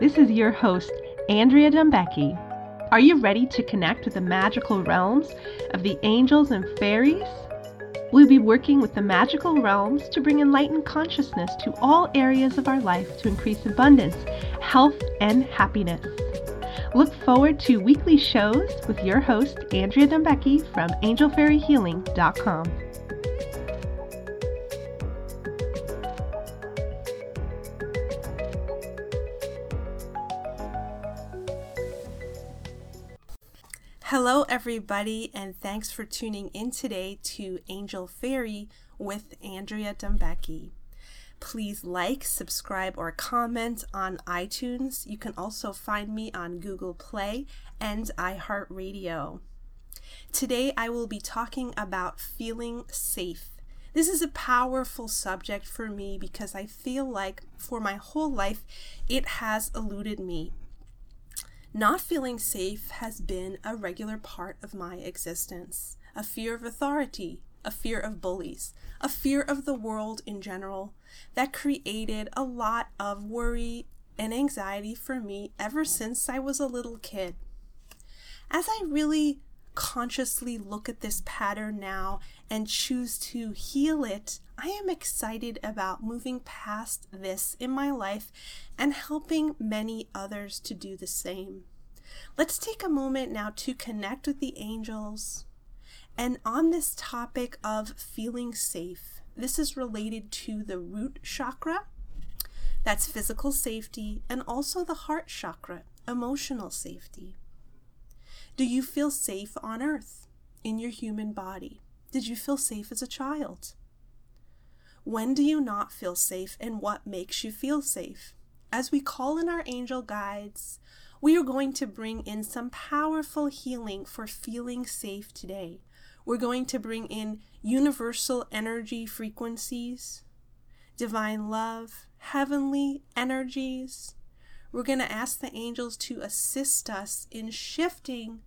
This is your host, Andrea Dumbecki. Are you ready to connect with the magical realms of the angels and fairies? We'll be working with the magical realms to bring enlightened consciousness to all areas of our life to increase abundance, health, and happiness. Look forward to weekly shows with your host, Andrea Dumbecki from angelfairyhealing.com. Hello, everybody, and thanks for tuning in today to Angel Fairy with Andrea Dumbecki. Please like, subscribe, or comment on iTunes. You can also find me on Google Play and iHeartRadio. Today, I will be talking about feeling safe. This is a powerful subject for me because I feel like for my whole life it has eluded me not feeling safe has been a regular part of my existence. A fear of authority, a fear of bullies, a fear of the world in general that created a lot of worry and anxiety for me ever since I was a little kid. As I really consciously look at this pattern now and choose to heal it, I am excited about moving past this in my life and helping many others to do the same. Let's take a moment now to connect with the angels. And on this topic of feeling safe, this is related to the root chakra, that's physical safety, and also the heart chakra, emotional safety. Do you feel safe on earth in your human body? Did you feel safe as a child? When do you not feel safe and what makes you feel safe? As we call in our angel guides, we are going to bring in some powerful healing for feeling safe today. We're going to bring in universal energy frequencies, divine love, heavenly energies. We're going to ask the angels to assist us in shifting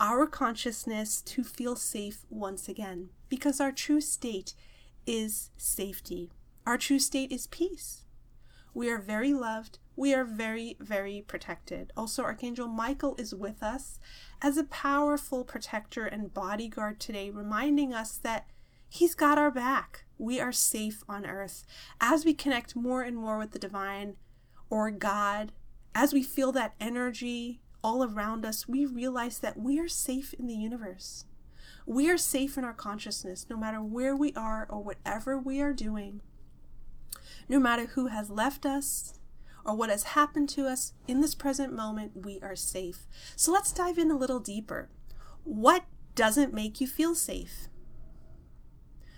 our consciousness to feel safe once again because our true state is safety. Our true state is peace. We are very loved. We are very, very protected. Also, Archangel Michael is with us as a powerful protector and bodyguard today, reminding us that he's got our back. We are safe on earth. As we connect more and more with the divine or God, as we feel that energy all around us, we realize that we are safe in the universe. We are safe in our consciousness, no matter where we are or whatever we are doing. No matter who has left us or what has happened to us in this present moment, we are safe. So let's dive in a little deeper. What doesn't make you feel safe?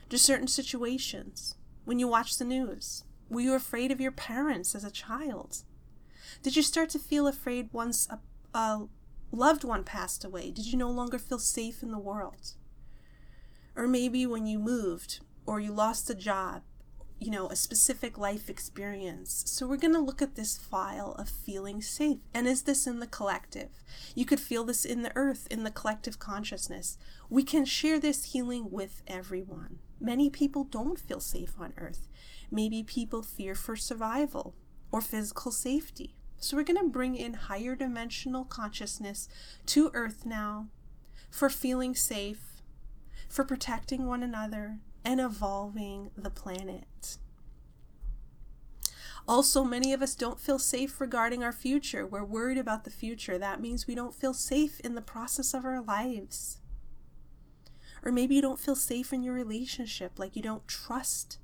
Do certain situations, when you watch the news, were you afraid of your parents as a child? Did you start to feel afraid once a, a loved one passed away? Did you no longer feel safe in the world? Or maybe when you moved or you lost a job you know, a specific life experience. So we're going to look at this file of feeling safe. And is this in the collective? You could feel this in the earth, in the collective consciousness. We can share this healing with everyone. Many people don't feel safe on earth. Maybe people fear for survival or physical safety. So we're going to bring in higher dimensional consciousness to earth now for feeling safe, for protecting one another, and evolving the planet. Also, many of us don't feel safe regarding our future. We're worried about the future. That means we don't feel safe in the process of our lives. Or maybe you don't feel safe in your relationship, like you don't trust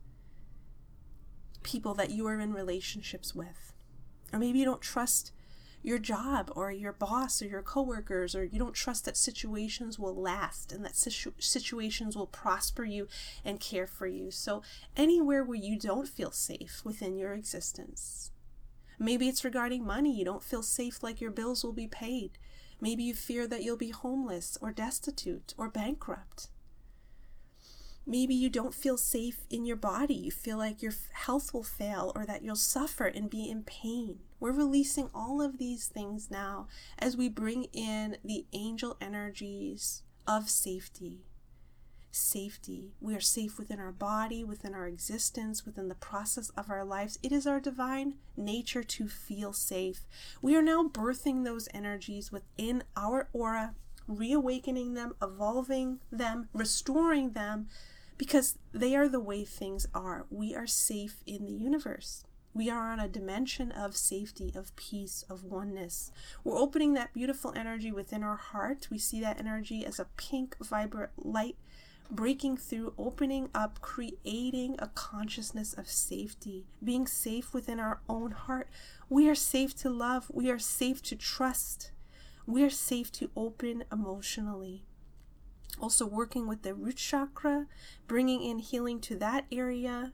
people that you are in relationships with. Or maybe you don't trust your job or your boss or your coworkers or you don't trust that situations will last and that situ- situations will prosper you and care for you. So anywhere where you don't feel safe within your existence. Maybe it's regarding money. You don't feel safe like your bills will be paid. Maybe you fear that you'll be homeless or destitute or bankrupt. Maybe you don't feel safe in your body. You feel like your health will fail or that you'll suffer and be in pain. We're releasing all of these things now as we bring in the angel energies of safety. safety. We are safe within our body, within our existence, within the process of our lives. It is our divine nature to feel safe. We are now birthing those energies within our aura, reawakening them, evolving them, restoring them, because they are the way things are. We are safe in the universe. We are on a dimension of safety, of peace, of oneness. We're opening that beautiful energy within our heart. We see that energy as a pink, vibrant light breaking through, opening up, creating a consciousness of safety, being safe within our own heart. We are safe to love, we are safe to trust, we are safe to open emotionally. Also, working with the root chakra, bringing in healing to that area,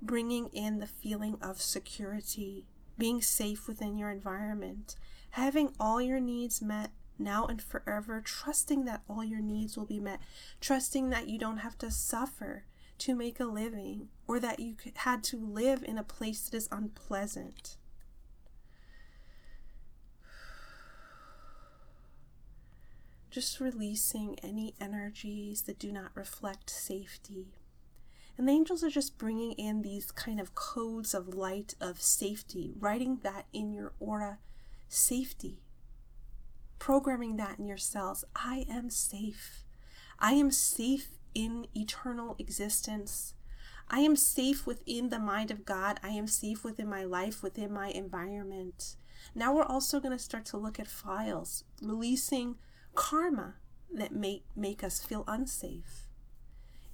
bringing in the feeling of security, being safe within your environment, having all your needs met now and forever, trusting that all your needs will be met, trusting that you don't have to suffer to make a living or that you had to live in a place that is unpleasant. Just releasing any energies that do not reflect safety. And the angels are just bringing in these kind of codes of light, of safety, writing that in your aura safety programming that in your cells. I am safe. I am safe in eternal existence. I am safe within the mind of God. I am safe within my life, within my environment. Now we're also going to start to look at files, releasing karma that may make us feel unsafe.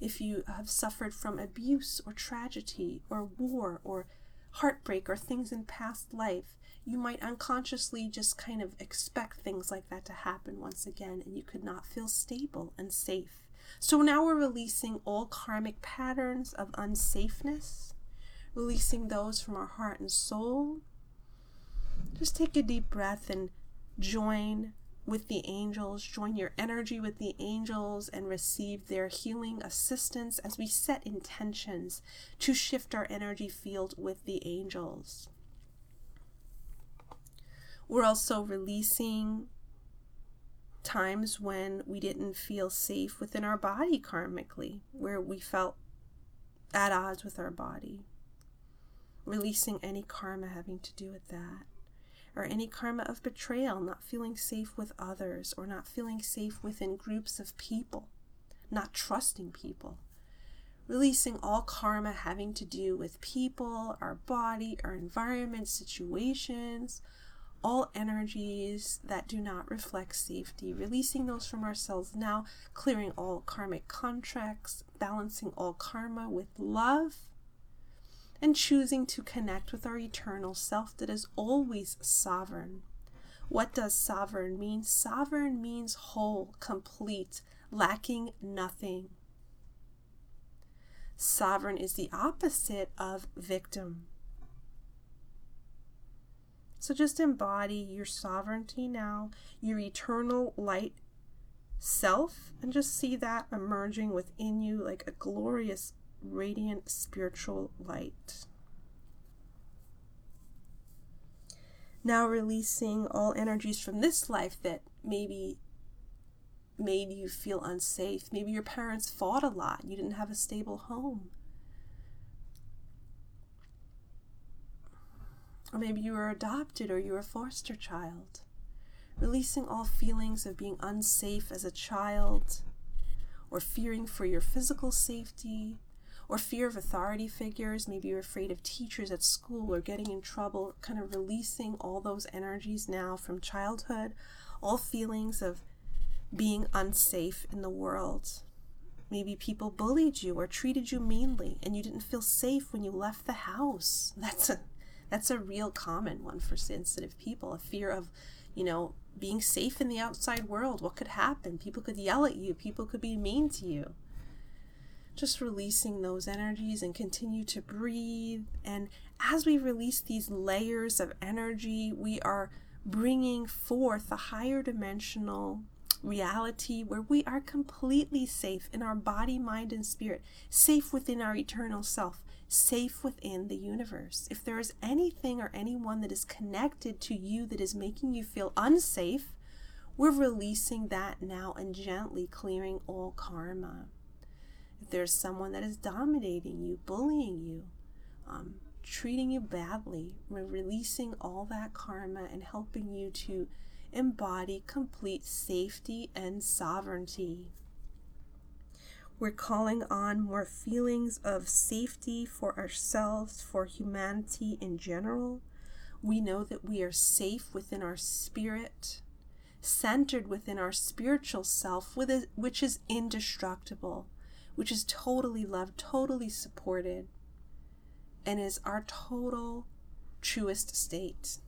If you have suffered from abuse or tragedy or war or heartbreak or things in past life, you might unconsciously just kind of expect things like that to happen once again, and you could not feel stable and safe. So now we're releasing all karmic patterns of unsafeness, releasing those from our heart and soul. Just take a deep breath and join with the angels, join your energy with the angels, and receive their healing assistance as we set intentions to shift our energy field with the angels. We're also releasing times when we didn't feel safe within our body karmically, where we felt at odds with our body. Releasing any karma having to do with that. Or any karma of betrayal, not feeling safe with others, or not feeling safe within groups of people, not trusting people. Releasing all karma having to do with people, our body, our environment, situations, all energies that do not reflect safety, releasing those from ourselves now, clearing all karmic contracts, balancing all karma with love, and choosing to connect with our eternal self that is always sovereign. What does sovereign mean? Sovereign means whole, complete, lacking nothing. Sovereign is the opposite of victim. So just embody your sovereignty now, your eternal light self, and just see that emerging within you like a glorious, radiant spiritual light. Now releasing all energies from this life that maybe made you feel unsafe. Maybe your parents fought a lot, you didn't have a stable home. Or maybe you were adopted or you were a foster child. Releasing all feelings of being unsafe as a child, or fearing for your physical safety, or fear of authority figures. Maybe you're afraid of teachers at school or getting in trouble. Kind of releasing all those energies now from childhood, all feelings of being unsafe in the world. Maybe people bullied you or treated you meanly and you didn't feel safe when you left the house. That's a that's a real common one for sensitive people a fear of, you know, being safe in the outside world. What could happen? People could yell at you, people could be mean to you. Just releasing those energies and continue to breathe. And as we release these layers of energy, we are bringing forth a higher dimensional reality where we are completely safe in our body, mind, and spirit, safe within our eternal self, safe within the universe. If there is anything or anyone that is connected to you that is making you feel unsafe, we're releasing that now and gently clearing all karma. There's someone that is dominating you, bullying you, um, treating you badly, releasing all that karma and helping you to embody complete safety and sovereignty. We're calling on more feelings of safety for ourselves, for humanity in general. We know that we are safe within our spirit, centered within our spiritual self, which is indestructible, which is totally loved, totally supported, and is our total truest state.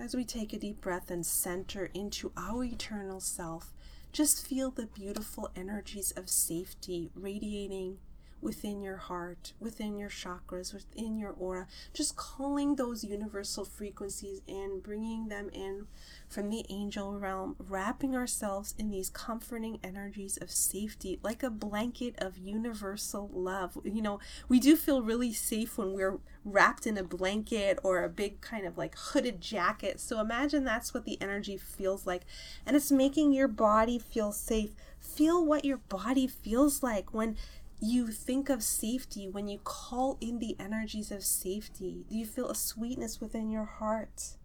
As we take a deep breath and center into our eternal self, just feel the beautiful energies of safety radiating within your heart, within your chakras, within your aura, just calling those universal frequencies in, bringing them in from the angel realm, wrapping ourselves in these comforting energies of safety, like a blanket of universal love. You know, we do feel really safe when we're wrapped in a blanket or a big kind of like hooded jacket. So imagine that's what the energy feels like. And it's making your body feel safe. Feel what your body feels like when you think of safety, when you call in the energies of safety? Do you feel a sweetness within your heart?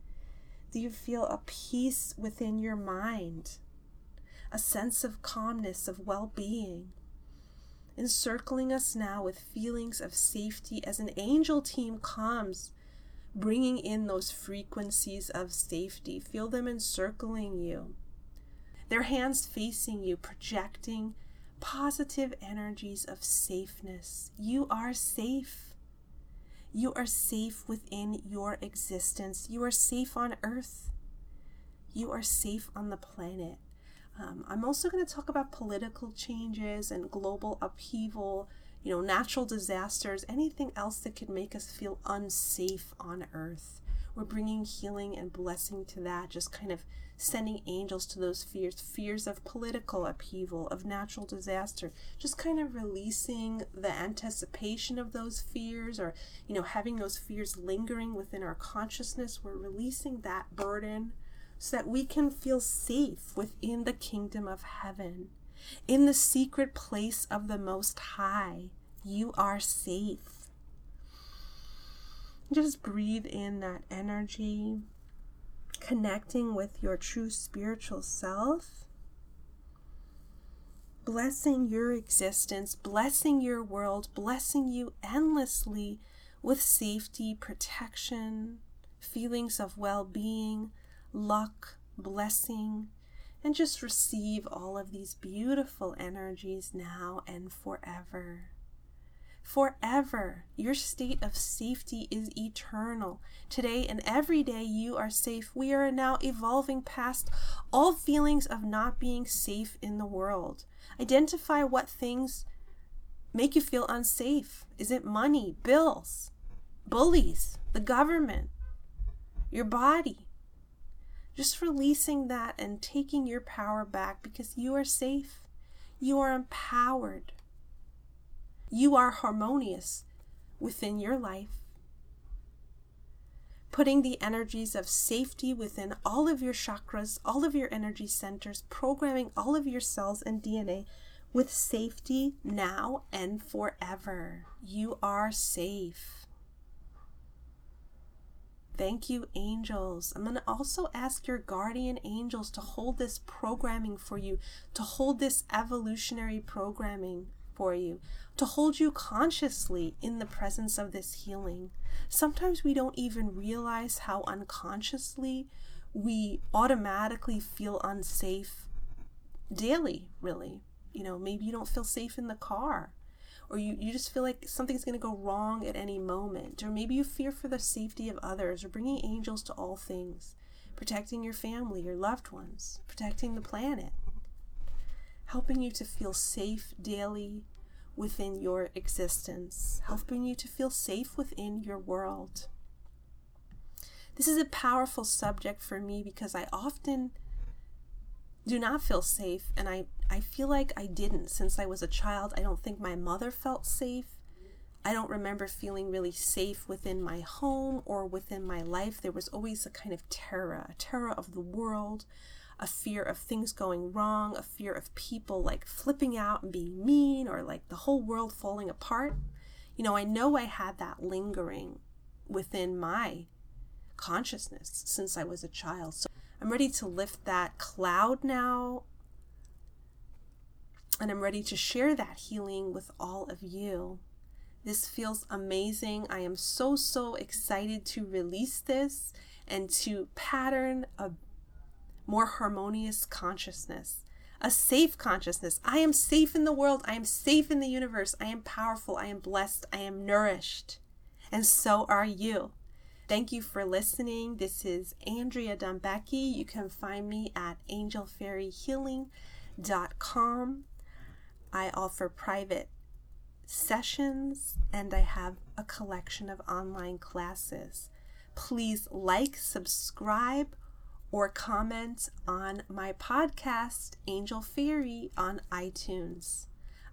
Do you feel a peace within your mind? A sense of calmness, of well being? Encircling us now with feelings of safety as an angel team comes, bringing in those frequencies of safety. Feel them encircling you. Their hands facing you, projecting positive energies of safeness. You are safe. You are safe within your existence. You are safe on earth. You are safe on the planet. Um, I'm also going to talk about political changes and global upheaval, you know, natural disasters, anything else that could make us feel unsafe on earth. We're bringing healing and blessing to that, just kind of sending angels to those fears fears of political upheaval, of natural disaster, just kind of releasing the anticipation of those fears or, you know, having those fears lingering within our consciousness. We're releasing that burden so that we can feel safe within the kingdom of heaven. In the secret place of the Most High, you are safe. Just breathe in that energy connecting with your true spiritual self, blessing your existence, blessing your world, blessing you endlessly with safety, protection, feelings of well being, luck, blessing, and just receive all of these beautiful energies now and forever forever. Your state of safety is eternal. Today and every day you are safe. We are now evolving past all feelings of not being safe in the world. Identify what things make you feel unsafe. Is it money, bills, bullies, the government, your body? Just releasing that and taking your power back because you are safe. You are empowered. You are harmonious within your life. Putting the energies of safety within all of your chakras, all of your energy centers, programming all of your cells and DNA with safety now and forever. You are safe. Thank you, angels. I'm going to also ask your guardian angels to hold this programming for you, to hold this evolutionary programming for you, to hold you consciously in the presence of this healing. Sometimes we don't even realize how unconsciously we automatically feel unsafe daily, really. You know, maybe you don't feel safe in the car, or you, you just feel like something's going to go wrong at any moment, or maybe you fear for the safety of others, or bringing angels to all things, protecting your family, your loved ones, protecting the planet helping you to feel safe daily within your existence, helping you to feel safe within your world. This is a powerful subject for me because I often do not feel safe, and I, I feel like I didn't since I was a child. I don't think my mother felt safe. I don't remember feeling really safe within my home or within my life. There was always a kind of terror, a terror of the world, a fear of things going wrong, a fear of people like flipping out and being mean or like the whole world falling apart. You know, I know I had that lingering within my consciousness since I was a child. So I'm ready to lift that cloud now. And I'm ready to share that healing with all of you. This feels amazing. I am so, so excited to release this and to pattern a more harmonious consciousness, a safe consciousness. I am safe in the world. I am safe in the universe. I am powerful. I am blessed. I am nourished. And so are you. Thank you for listening. This is Andrea Dumbecki. You can find me at angelfairyhealing.com. I offer private sessions and I have a collection of online classes. Please like, subscribe, or comment on my podcast, Angel Fairy, on iTunes.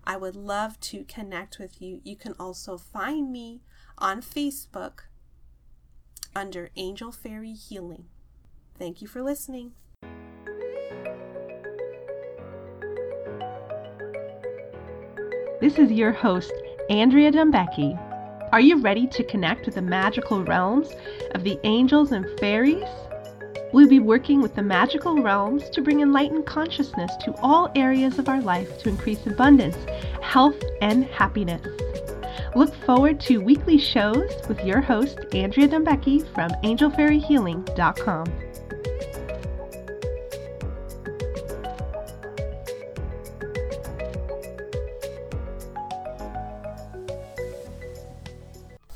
I would love to connect with you. You can also find me on Facebook under Angel Fairy Healing. Thank you for listening. This is your host, Andrea Dumbecki. Are you ready to connect with the magical realms of the angels and fairies? We'll be working with the magical realms to bring enlightened consciousness to all areas of our life to increase abundance, health, and happiness. Look forward to weekly shows with your host, Andrea Dumbecki from angelfairyhealing.com.